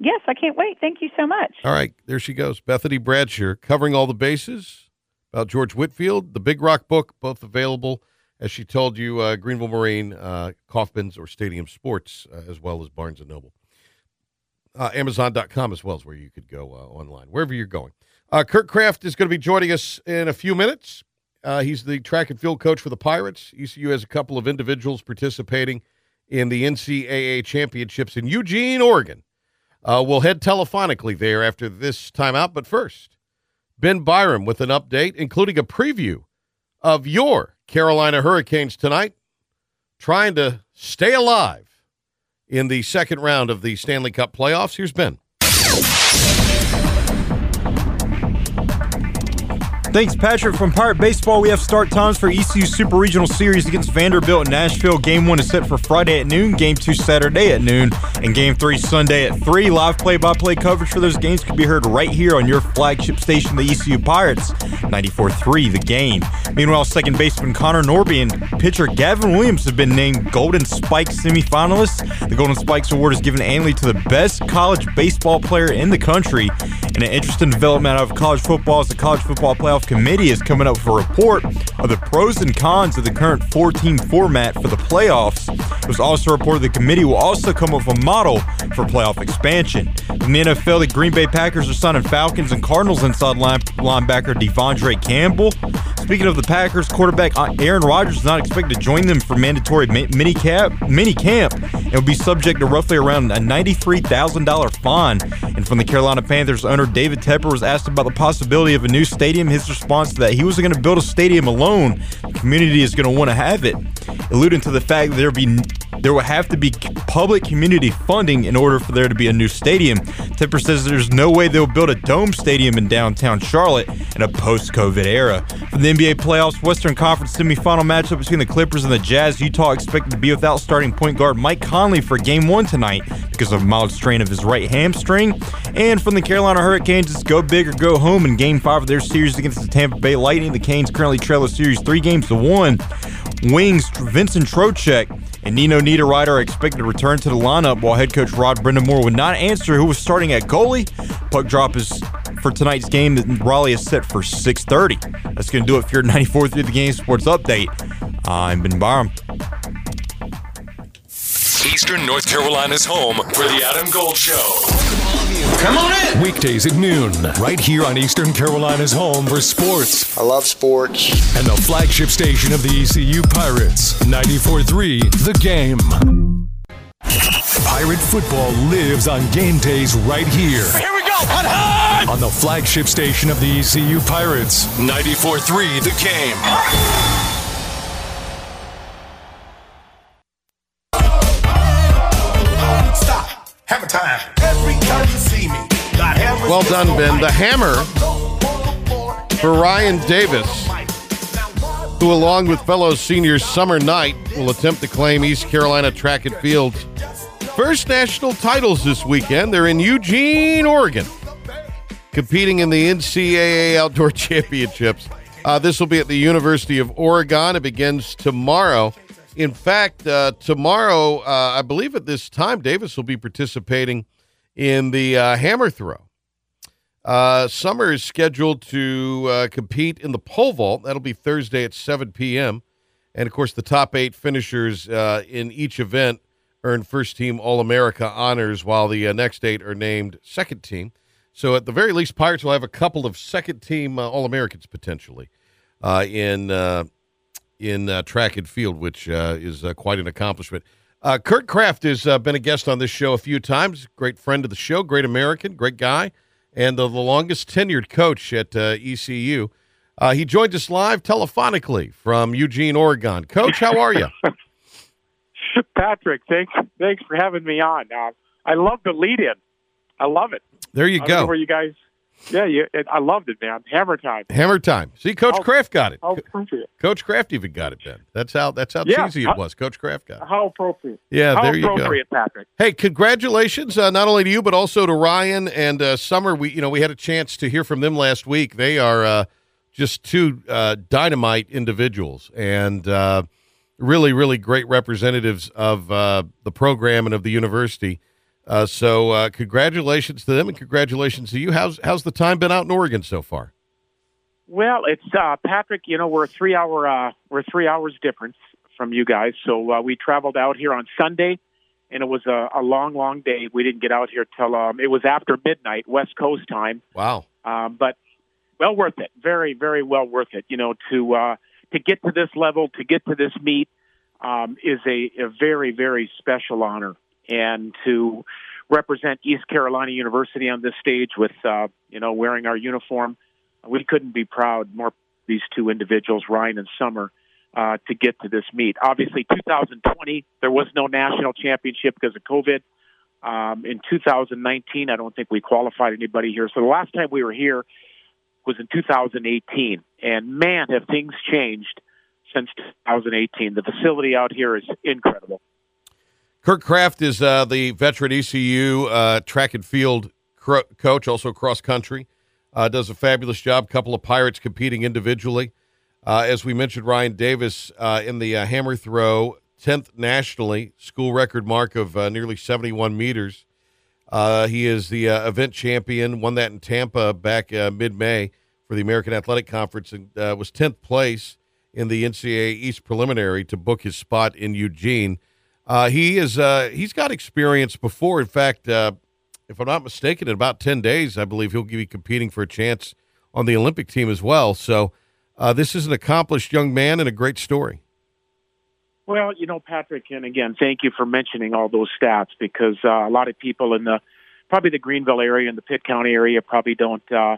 Yes, I can't wait. Thank you so much. All right, there she goes, Bethany Bradsher, covering all the bases about George Whitfield, the Big Rock book, both available, as she told you, uh, Greenville Marine, uh, Kaufman's, or Stadium Sports, uh, as well as Barnes and Noble. Uh, Amazon.com as well as where you could go uh, online, wherever you're going. Uh, Kurt Kraft is going to be joining us in a few minutes. Uh, he's the track and field coach for the Pirates. ECU has a couple of individuals participating in the NCAA championships in Eugene, Oregon. Uh, we'll head telephonically there after this timeout. But first, Ben Byram with an update, including a preview of your Carolina Hurricanes tonight, trying to stay alive in the second round of the Stanley Cup playoffs. Here's Ben. Thanks, Patrick. From Pirate Baseball, we have start times for ECU Super Regional Series against Vanderbilt in Nashville. Game one is set for Friday at noon, game two Saturday at noon, and game three Sunday at 3. Live play by play coverage for those games can be heard right here on your flagship station, the ECU Pirates, 94 3, The Game. Meanwhile, second baseman Connor Norby and pitcher Gavin Williams have been named Golden Spike semifinalists. The Golden Spikes Award is given annually to the best college baseball player in the country. And an interesting development out of college football is the College Football Playoff Committee is coming up with a report of the pros and cons of the current 14 format for the playoffs. It was also reported the committee will also come up with a model for playoff expansion. In the NFL, the Green Bay Packers are signing Falcons and Cardinals inside line, linebacker De'Vondre Campbell. Speaking of the Packers, quarterback uh, Aaron Rodgers is not expected to join them for mandatory mini cap mini camp and will be subject to roughly around a $93,000 fine. And from the Carolina Panthers, owner David Tepper was asked about the possibility of a new stadium. His response to that, he wasn't going to build a stadium alone. The community is going to want to have it, alluding to the fact that there be there will have to be public community funding in order for there to be a new stadium. Tepper says there's no way they'll build a dome stadium in downtown Charlotte in a post-COVID era. For the NBA playoffs, Western Conference semifinal matchup between the Clippers and the Jazz, Utah expected to be without starting point guard Mike Conley for game one tonight because of a mild strain of his right hamstring. And from the Carolina Hurricanes, it's go big or go home in game five of their series against the Tampa Bay Lightning. The Canes currently trail the series three games to one. Wings Vincent Trocheck and Nino Niederreiter are expected to return to the lineup, while head coach Rod Brind'Amour would not answer who was starting at goalie. Puck drop is for tonight's game that Raleigh is set for 6:30. That's going to do it for your 94 through the game sports update. I'm Ben Byram. Eastern North Carolina's home for the Adam Gold Show. Come on in. Weekdays at noon, right here on Eastern Carolina's home for sports I love sports. and the flagship station of the ECU Pirates, 94.3 The Game. Pirate football lives on game days right here Here we go. Hut, hut. on the flagship station of the ECU Pirates, 94.3 The Game. Stop. Hammer time. Time Well done, Ben. The hammer for Ryan Davis, who, along with fellow senior Summer Knight, will attempt to claim East Carolina track and field's first national titles this weekend. They're in Eugene, Oregon, competing in the NCAA Outdoor Championships. Uh, this will be at the University of Oregon. It begins tomorrow. In fact, uh, tomorrow, uh, I believe at this time, Davis will be participating in the uh, hammer throw. Uh, Summer is scheduled to uh, compete in the pole vault. That'll be Thursday at 7 p.m. And of course, the top eight finishers uh, in each event earn first team All America honors, while the uh, next eight are named second team. So, at the very least, Pirates will have a couple of second team uh, All Americans potentially uh, in in track and field, which is quite an accomplishment. Kurt Kraft has been a guest on this show a few times. Great friend of the show, great American, great guy, and uh, the longest tenured coach at uh, ECU. Uh, he joined us live telephonically from Eugene, Oregon. Coach, how are you? Patrick, thanks thanks for having me on. Uh, I love the lead in. I love it. There you I don't know go. where you guys? Yeah, you, it, I loved it, man. Hammer time. Hammer time. See, Coach How- Kraft got it. How appropriate. Coach Kraft even got it, Ben. That's how that's how Yeah. cheesy it was. Coach Kraft got it. How appropriate. Yeah, How there you go. appropriate, Patrick. Hey, congratulations! Uh, not only to you, but also to Ryan and uh, Summer. We, you know, we had a chance to hear from them last week. They are uh, just two uh, dynamite individuals and uh, really, really great representatives of uh, the program and of the university. Uh, so, uh, congratulations to them, and congratulations to you. How's how's the time been out in Oregon so far? Well, it's uh, Patrick. You know, we're three hour uh, we're three hours difference from you guys. So uh, we traveled out here on Sunday, and it was a, a long, long day. We didn't get out here till um, it was after midnight West Coast time. Wow. um, but well worth it. Very, very well worth it. You know, to uh, to get to this level, to get to this meet, um, is a, a very, very special honor, and to represent East Carolina University on this stage with uh, you know wearing our uniform, we couldn't be proud more. These two individuals, Ryan and Summer. Uh, to get to this meet. Obviously, 2020, there was no national championship because of COVID. Um, in 2019, I don't think we qualified anybody here. So the last time we were here was in 2018. And man, have things changed since 2018. The facility out here is incredible. Kirk Kraft is uh, the veteran ECU uh, track and field coach, also cross country. Uh, does a fabulous job. Couple of Pirates competing individually. Uh, as we mentioned, Ryan Davis uh, in the uh, hammer throw, 10th nationally, school record mark of nearly 71 meters. He is the event champion, won that in Tampa back mid May for the American Athletic Conference, and was 10th place in the NCAA East preliminary to book his spot in Eugene. Uh, he is uh, he's got experience before. In fact, uh, if I'm not mistaken, in about 10 days, I believe he'll be competing for a chance on the Olympic team as well. So uh, this is an accomplished young man and a great story. Well, you know, Patrick, and again, thank you for mentioning all those stats because uh, a lot of people in the probably the Greenville area and the Pitt County area probably don't uh,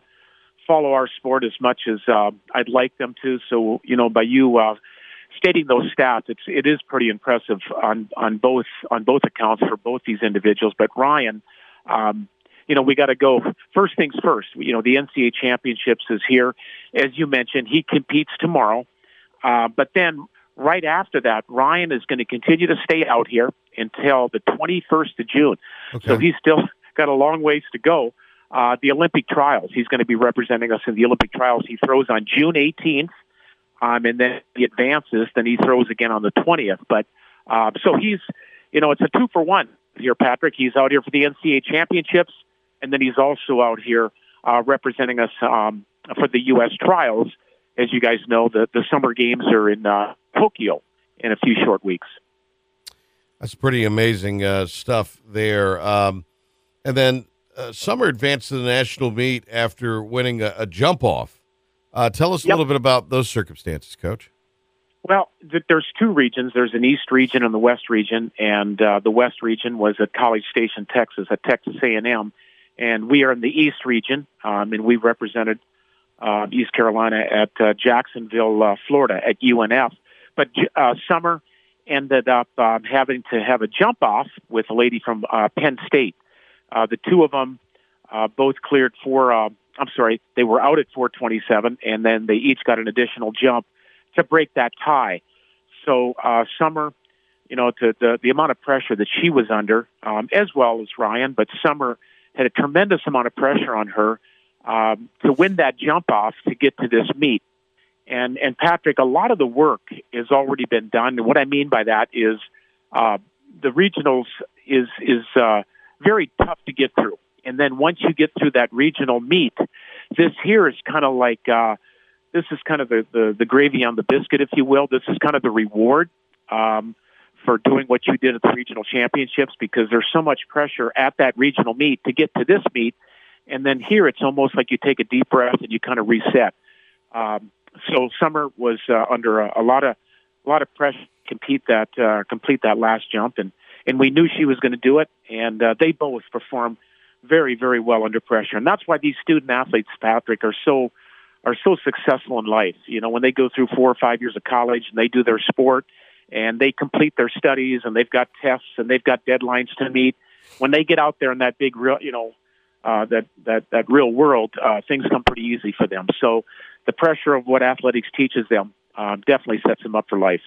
follow our sport as much as I'd like them to. So, you know, by you uh, stating those stats, it's it is pretty impressive on on both on both accounts for both these individuals. But Ryan, um, you know, we got to go first things first. You know, the NCAA championships is here, as you mentioned. He competes tomorrow, uh, but then right after that, Ryan is going to continue to stay out here until the 21st of June. So he's still got a long ways to go. Uh, the Olympic trials, he's going to be representing us in the Olympic trials. He throws on June 18th, um, and then he advances. Then he throws again on the 20th. But Uh, so he's, you know, it's a two for one here, Patrick. He's out here for the NCAA championships, and then he's also out here uh, representing us um, for the U.S. trials. As you guys know, the, the summer games are in uh, Tokyo in a few short weeks. That's pretty amazing uh, stuff there. Um, and then uh, Summer advanced to the national meet after winning a, a jump off. Uh, tell us a Yep. little bit about those circumstances, Coach. Well, th- there's two regions. There's an East region and the West region, and uh, the West region was at College Station, Texas, at Texas A&M, and we are in the East region, um, and we represented uh, East Carolina at uh, Jacksonville, uh, Florida, at UNF. But uh, Summer ended up um, having to have a jump off with a lady from uh, Penn State. Uh, the two of them uh, both cleared for. Uh, I'm sorry, they were out at 427, and then they each got an additional jump to break that tie. So uh, Summer, you know, to the the amount of pressure that she was under, um, as well as Ryan, but Summer had a tremendous amount of pressure on her um, to win that jump off to get to this meet. And and Patrick, a lot of the work has already been done. And what I mean by that is uh, the regionals is is uh, very tough to get through. And then once you get through that regional meet, this here is kind of like uh, this is kind of the, the the gravy on the biscuit, if you will. This is kind of the reward um, for doing what you did at the regional championships because there's so much pressure at that regional meet to get to this meet, and then here it's almost like you take a deep breath and you kind of reset. Um, so Summer was uh, under a, a lot of a lot of pressure to compete that uh, complete that last jump, and and we knew she was going to do it, and uh, they both performed very very well under pressure, and that's why these student athletes, Patrick, are so are so successful in life. You know, when they go through four or five years of college and they do their sport and they complete their studies and they've got tests and they've got deadlines to meet, when they get out there in that big real, you know, uh, that that that real world, uh, things come pretty easy for them. So the pressure of what athletics teaches them uh, definitely sets them up for life.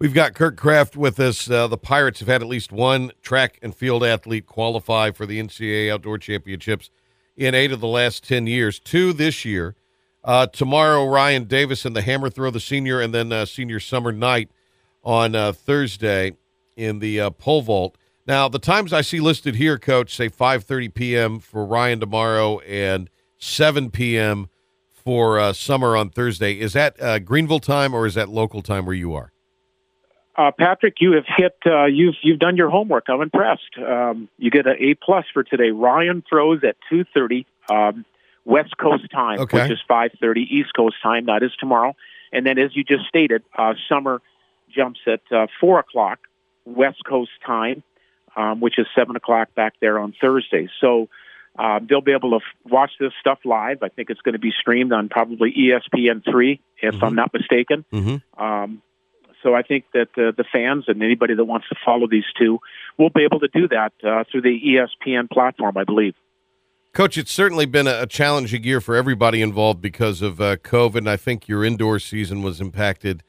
We've got Kirk Kraft with us. Uh, the Pirates have had at least one track and field athlete qualify for the NCAA Outdoor Championships in eight of the last 10 years, two this year. Uh, tomorrow, Ryan Davis and the hammer throw, the senior, and then uh, senior Summer Knight on uh, Thursday in the uh, pole vault. Now, the times I see listed here, Coach, say 5:30 p.m. for Ryan tomorrow and 7 p.m. for uh, summer on Thursday. Is that Greenville time or is that local time where you are? Uh, Patrick, you have hit. Uh, you've you've done your homework. I'm impressed. Um, you get an A plus for today. Ryan throws at 2:30 um, West Coast time, Okay. which is 5:30 East Coast time. That is tomorrow. And then, as you just stated, uh, Summer jumps at uh, four o'clock West Coast time, um, which is seven o'clock back there on Thursday. So. Um, they'll be able to f- watch this stuff live. I think it's going to be streamed on probably E ESPN three, if I'm not mistaken. Mm-hmm. So I think that uh, the fans and anybody that wants to follow these two will be able to do that uh, through the ESPN platform, I believe. Coach, it's certainly been a, challenging year for everybody involved because of uh, COVID, and I think your indoor season was impacted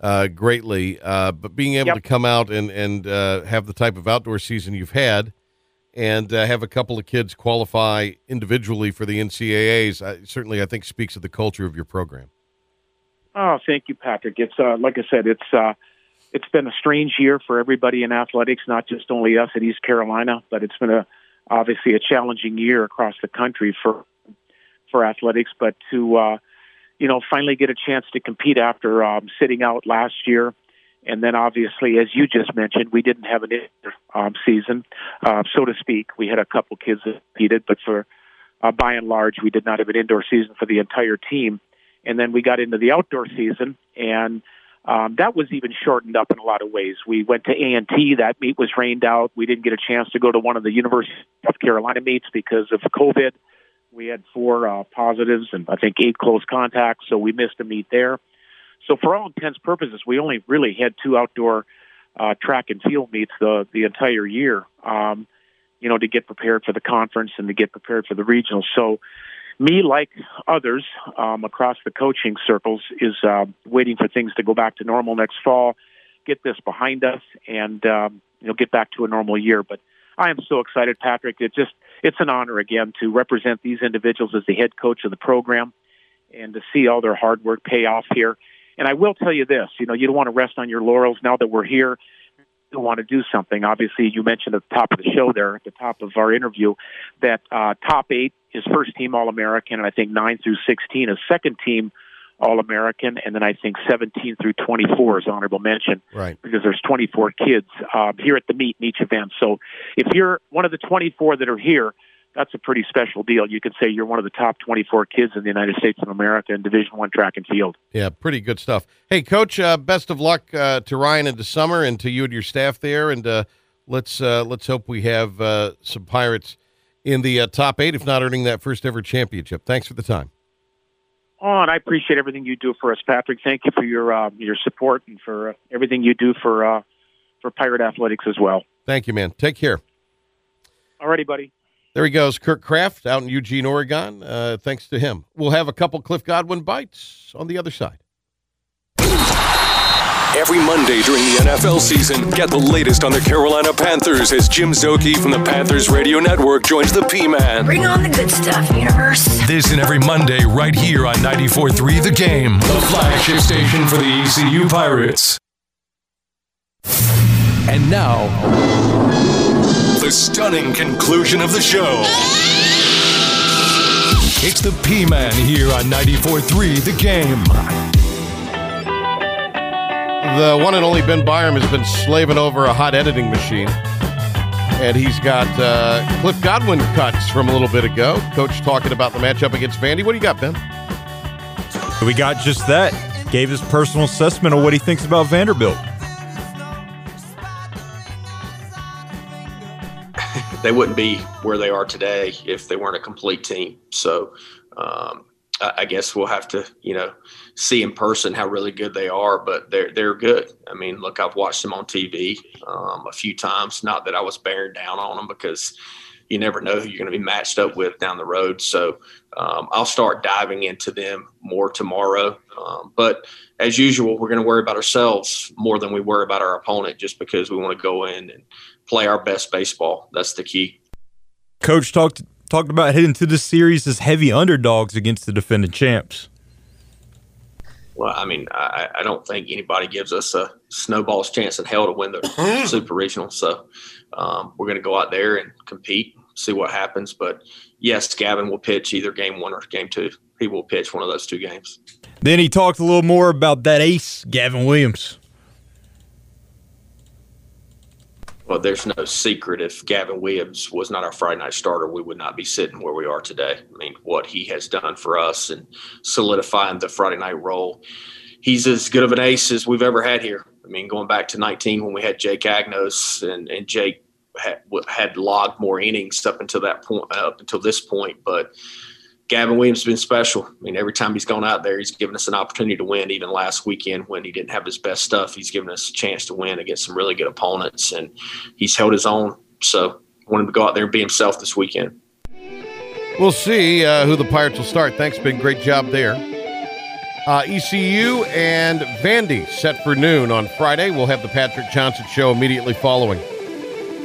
uh, greatly. Uh, but being able Yep. to come out and and uh, have the type of outdoor season you've had, and uh, have a couple of kids qualify individually for the NCAA's, I, certainly I think speaks of the culture of your program. Oh, thank you, Patrick. It's uh, like I said, it's uh, it's been a strange year for everybody in athletics, not just only us at East Carolina, but it's been a obviously a challenging year across the country for for athletics. But to uh, you know finally get a chance to compete after um, sitting out last year, and then obviously, as you just mentioned, we didn't have an um, season, uh, so to speak. We had a couple kids that competed, but for uh, by and large, we did not have an indoor season for the entire team. And then we got into the outdoor season, and um, that was even shortened up in a lot of ways. We went to A and T. That meet was rained out. We didn't get a chance to go to one of the University of North Carolina meets because of COVID. We had four uh, positives and I think eight close contacts, so we missed a meet there. So for all intents and purposes, we only really had two outdoor uh, track and field meets the the entire year. Um, you know, to get prepared for the conference and to get prepared for the regionals. So me, like others um, across the coaching circles, is uh, waiting for things to go back to normal next fall, get this behind us, and um, you know get back to a normal year. But I am so excited, Patrick. It just it's an honor again to represent these individuals as the head coach of the program, and to see all their hard work pay off here. And I will tell you this: you know, you don't want to rest on your laurels now that we're here. Still want to do something. Obviously, you mentioned at the top of the show there, at the top of our interview, that uh, top eight is first team All American, and I think nine through 16 is second team All American, and then I think 17 through 24 is honorable mention Right. because there's 24 kids uh, here at the meet in each event. So if you're one of the 24 that are here, that's a pretty special deal. You could say you're one of the top 24 kids in the United States of America in Division One track and field. Yeah, pretty good stuff. Hey, Coach, uh, best of luck uh, to Ryan into summer and to you and your staff there. And uh, let's uh, let's hope we have uh, some Pirates in the uh, top eight, if not earning that first ever championship. Thanks for the time. Oh, and I appreciate everything you do for us, Patrick. Thank you for your uh, your support and for uh, everything you do for uh, for Pirate Athletics as well. Thank you, man. Take care. Alrighty, buddy. There he goes, Kirk Kraft out in Eugene, Oregon. Uh, thanks to him. We'll have a couple Cliff Godwin bites on the other side. Every Monday during the NFL season, get the latest on the Carolina Panthers as Jim Szoke from the Panthers Radio Network joins the P-Man. Bring on the good stuff, universe. This and every Monday right here on 94.3 The Game, the flagship station for the ECU Pirates. And now, the stunning conclusion of the show. It's the P-Man here on 94.3 The Game. The one and only Ben Byram has been slaving over a hot editing machine. And he's got uh, Cliff Godwin cuts from a little bit ago. Coach talking about the matchup against Vandy. What do you got, Ben? We got just that. Gave his personal assessment of what he thinks about Vanderbilt. They wouldn't be where they are today if they weren't a complete team. So um, I, I guess we'll have to, you know, see in person how really good they are. But they're they're good. I mean, look, I've watched them on TV um, a few times. Not that I was bearing down on them because you never know who you're going to be matched up with down the road. So um, I'll start diving into them more tomorrow. Um, but as usual, we're going to worry about ourselves more than we worry about our opponent, just because we want to go in and play our best baseball. That's the key. Coach talked talked about heading to the series as heavy underdogs against the defending champs. Well, I mean, I, I don't think anybody gives us a snowball's chance in hell to win the Super Regional. So um, we're going to go out there and compete, see what happens. But yes, Gavin will pitch either game one or game two. He will pitch one of those two games. Then he talked a little more about that ace, Gavin Williams. Well, there's no secret. If Gavin Williams was not our Friday night starter, we would not be sitting where we are today. I mean, what he has done for us and solidifying the Friday night role, he's as good of an ace as we've ever had here. I mean, going back to 19 when we had Jake Agnos and, and Jake had, had logged more innings up until that point, up until this point, but Gavin Williams has been special. I mean, every time he's gone out there, he's given us an opportunity to win. Even last weekend when he didn't have his best stuff, he's given us a chance to win against some really good opponents, and he's held his own. So, I want him to go out there and be himself this weekend. We'll see uh, who the Pirates will start. Thanks, Ben. Great job there. Uh, ECU and Vandy set for noon on Friday. We'll have the Patrick Johnson show immediately following.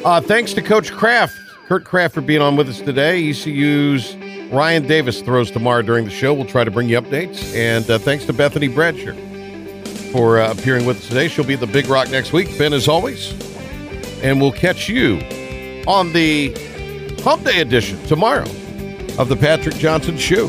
Uh, thanks to Coach Kraft, Kurt Kraft, for being on with us today. ECU's Ryan Davis throws tomorrow during the show. We'll try to bring you updates. And uh, thanks to Bethany Bradsher for uh, appearing with us today. She'll be at the Big Rock next week, Ben, as always. And we'll catch you on the Hump Day edition tomorrow of the Patrick Johnson Show.